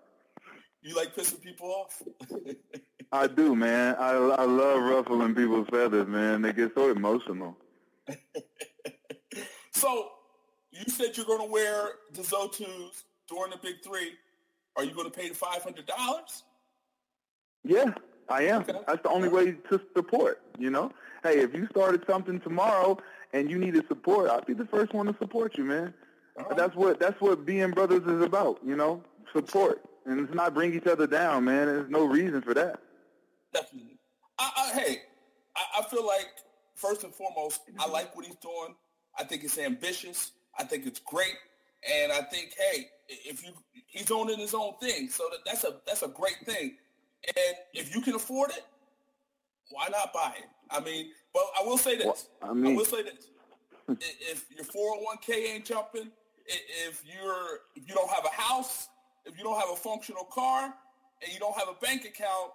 You like pissing people off? *laughs* I do, man. I I love ruffling people's feathers, man. They get so emotional. *laughs* so you said you're going to wear the Zo2s during the Big Three. Are you going to pay the five hundred dollars? Yeah, I am. Okay. That's the only way to support. You know, hey, if you started something tomorrow and you needed support, I'd be the first one to support you, man. Right. That's what that's what being brothers is about. You know, support, and it's not bring each other down, man. There's no reason for that. Definitely. I, I, hey, I, I feel like first and foremost, I like what he's doing. I think it's ambitious. I think it's great, and I think, hey, if you he's owning his own thing, so that, that's a that's a great thing. And if you can afford it, why not buy it? I mean, but I will say this. Well, I, mean, I will say this. if your 401k ain't jumping, if you're if you don't have a house, if you don't have a functional car, and you don't have a bank account,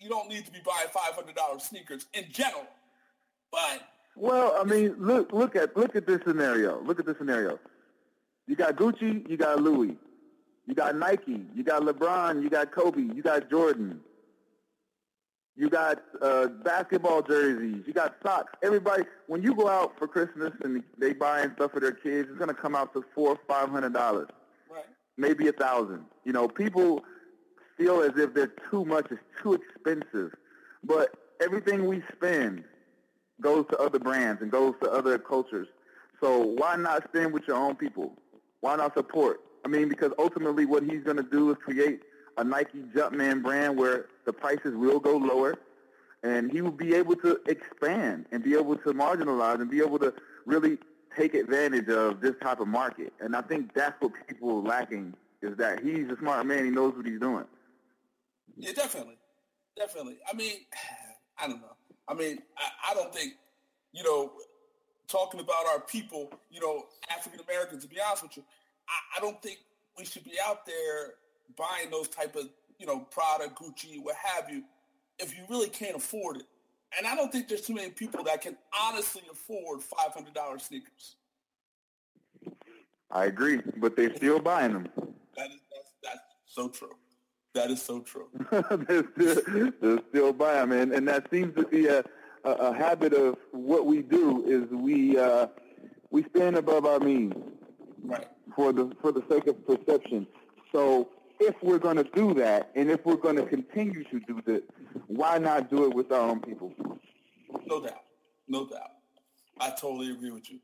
you don't need to be buying five hundred dollars sneakers in general. But well, I mean, look look at look at this scenario. Look at this scenario. You got Gucci, you got Louis, you got Nike, you got LeBron, you got Kobe, you got Jordan. You got uh, basketball jerseys. You got socks. Everybody, when you go out for Christmas and they buying stuff for their kids, it's gonna come out to four, five hundred dollars. Maybe a thousand. You know, people feel as if they're too much. It's too expensive, but everything we spend goes to other brands and goes to other cultures. So why not spend with your own people? Why not support? I mean, because ultimately what he's going to do is create a Nike Jumpman brand where the prices will go lower and he will be able to expand and be able to marginalize and be able to really take advantage of this type of market. And I think that's what people are lacking is that he's a smart man. He knows what he's doing. Yeah, definitely. Definitely. I mean, *sighs* I don't know. I mean, I, I don't think, you know, talking about our people, you know, African Americans, to be honest with you, I, I don't think we should be out there buying those type of, you know, Prada, Gucci, what have you, if you really can't afford it. And I don't think there's too many people that can honestly afford $500 sneakers. I agree, but they're still buying them. That is, that's, that's so true. That is so true. *laughs* they're, still, they're still buying them, and, and that seems to be a, a, a habit of what we do is we uh, we spend above our means, right? For the for the sake of perception. So if we're going to do that, and if we're going to continue to do this, why not do it with our own people? No doubt, no doubt. I totally agree with you.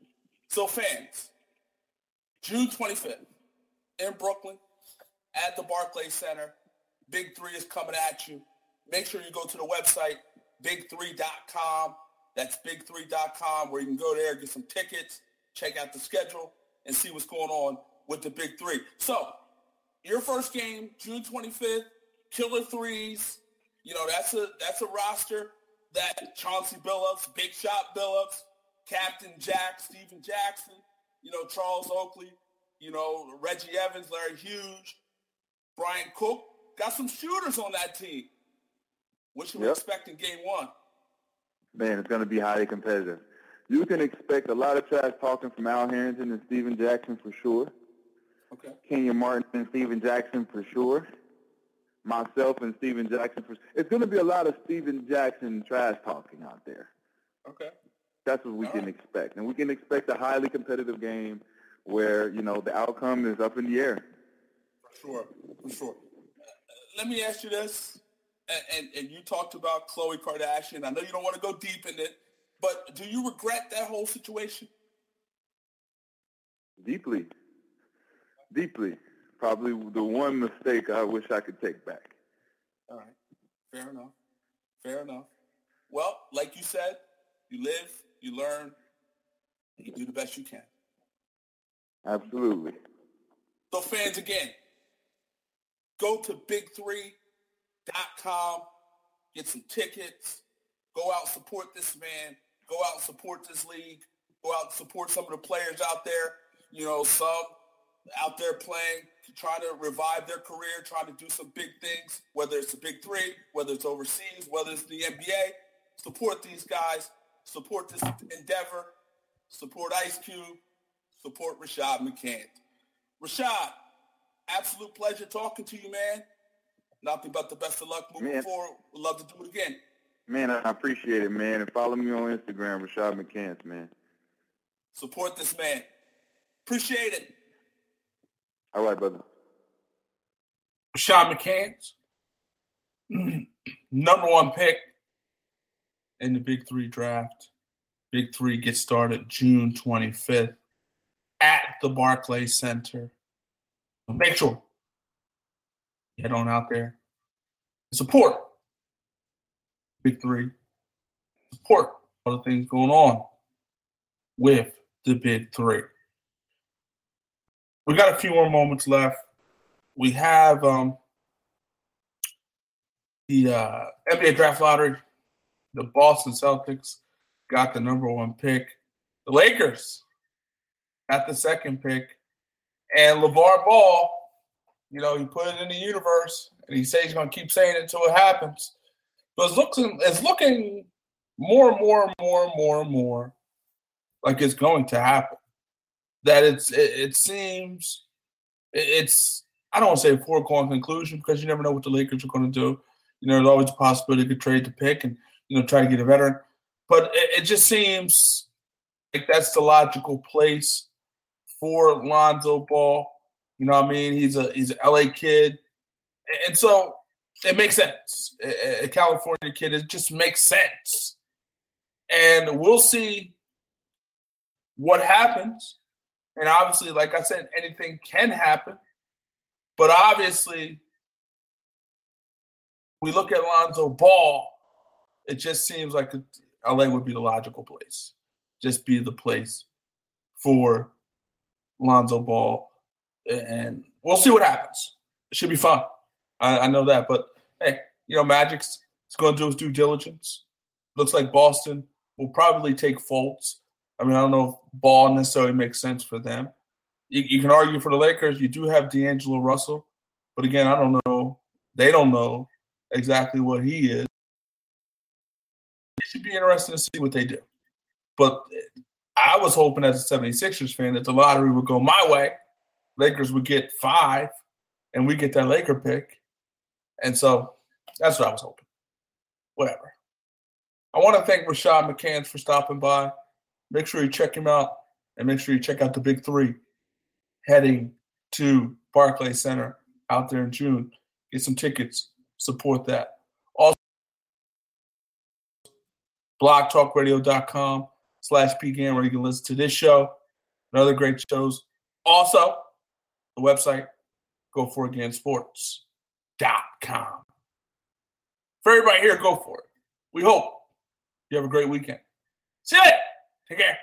So fans, June 25th in Brooklyn at the Barclays Center. Big Three is coming at you. Make sure you go to the website, big3.com. That's big3.com where you can go there, get some tickets, check out the schedule, and see what's going on with the Big Three. So your first game, June 25th, Killer Threes. You know, that's a that's a roster that Chauncey Billups, Big Shot Billups, Captain Jack, Stephen Jackson, you know, Charles Oakley, you know, Reggie Evans, Larry Hughes, Brian Cook, got some shooters on that team. What should yep. we expect in game one? Man, it's going to be highly competitive. You can expect a lot of trash talking from Al Harrington and Stephen Jackson for sure. Okay. Kenyon Martin and Stephen Jackson for sure. Myself and Stephen Jackson for It's going to be a lot of Stephen Jackson trash talking out there. Okay. That's what we All can right. expect. And we can expect a highly competitive game where, you know, the outcome is up in the air. For sure. For sure. Let me ask you this. and, and you talked about Khloe Kardashian. I know you don't want to go deep in it, but do you regret that whole situation? Deeply. Deeply. Probably the one mistake I wish I could take back. All right. Fair enough. Fair enough. Well, like you said, you live, you learn, you do the best you can. Absolutely. So fans, again, go to big3.com, get some tickets, go out support this man, go out support this league, go out support some of the players out there. You know, some out there playing to try to revive their career, try to do some big things, whether it's the big three, whether it's overseas, whether it's the NBA. Support these guys. Support this endeavor. Support Ice Cube. Support Rashad McCants. Rashad, absolute pleasure talking to you, man. Nothing but the best of luck moving man. forward. Would love to do it again. Man, I appreciate it, man. And follow me on Instagram, Rashad McCants, man. Support this man. Appreciate it. All right, brother. Rashad McCants, *clears throat* number one pick in the Big Three draft. Big Three gets started June 25th at the Barclays Center. Make sure head on out there. Support Big Three. Support all the things going on with the Big Three. We got a few more moments left. We have um, the uh, NBA draft lottery. The Boston Celtics got the number one pick. The Lakers got the second pick. And LaVar Ball, you know, he put it in the universe and he says he's going to keep saying it until it happens. But it's looking, it's looking more and more and more and more and more like it's going to happen. That it's, it, it seems, it's, I don't want to say a foregone conclusion because you never know what the Lakers are going to do. You know, there's always a possibility could trade the pick and, you know, try to get a veteran. But it, it just seems like that's the logical place for Lonzo Ball. You know what I mean? He's a he's an LA kid. And so it makes sense. A California kid, it just makes sense. And we'll see what happens. And obviously, like I said, anything can happen. But obviously, we look at Lonzo Ball, it just seems like LA would be the logical place. Just be the place for Lonzo Ball, and we'll see what happens. It should be fun. I, I know that, but hey, you know, Magic's it's going to do his due diligence. Looks like Boston will probably take Fultz. I mean, I don't know if Ball necessarily makes sense for them. You, you can argue for the Lakers. You do have D'Angelo Russell, but again, I don't know. They don't know exactly what he is. It should be interesting to see what they do. But I was hoping as a 76ers fan that the lottery would go my way. Lakers would get five, and we get that Laker pick. And so that's what I was hoping. Whatever. I want to thank Rashad McCants for stopping by. Make sure you check him out and make sure you check out the Big Three heading to Barclays Center out there in June. Get some tickets, support that. Also, blogtalkradio.com slash PGAM where you can listen to this show and other great shows. Also, the website, goforitgantsports.com. For everybody here, go for it. We hope you have a great weekend. See you later. Care.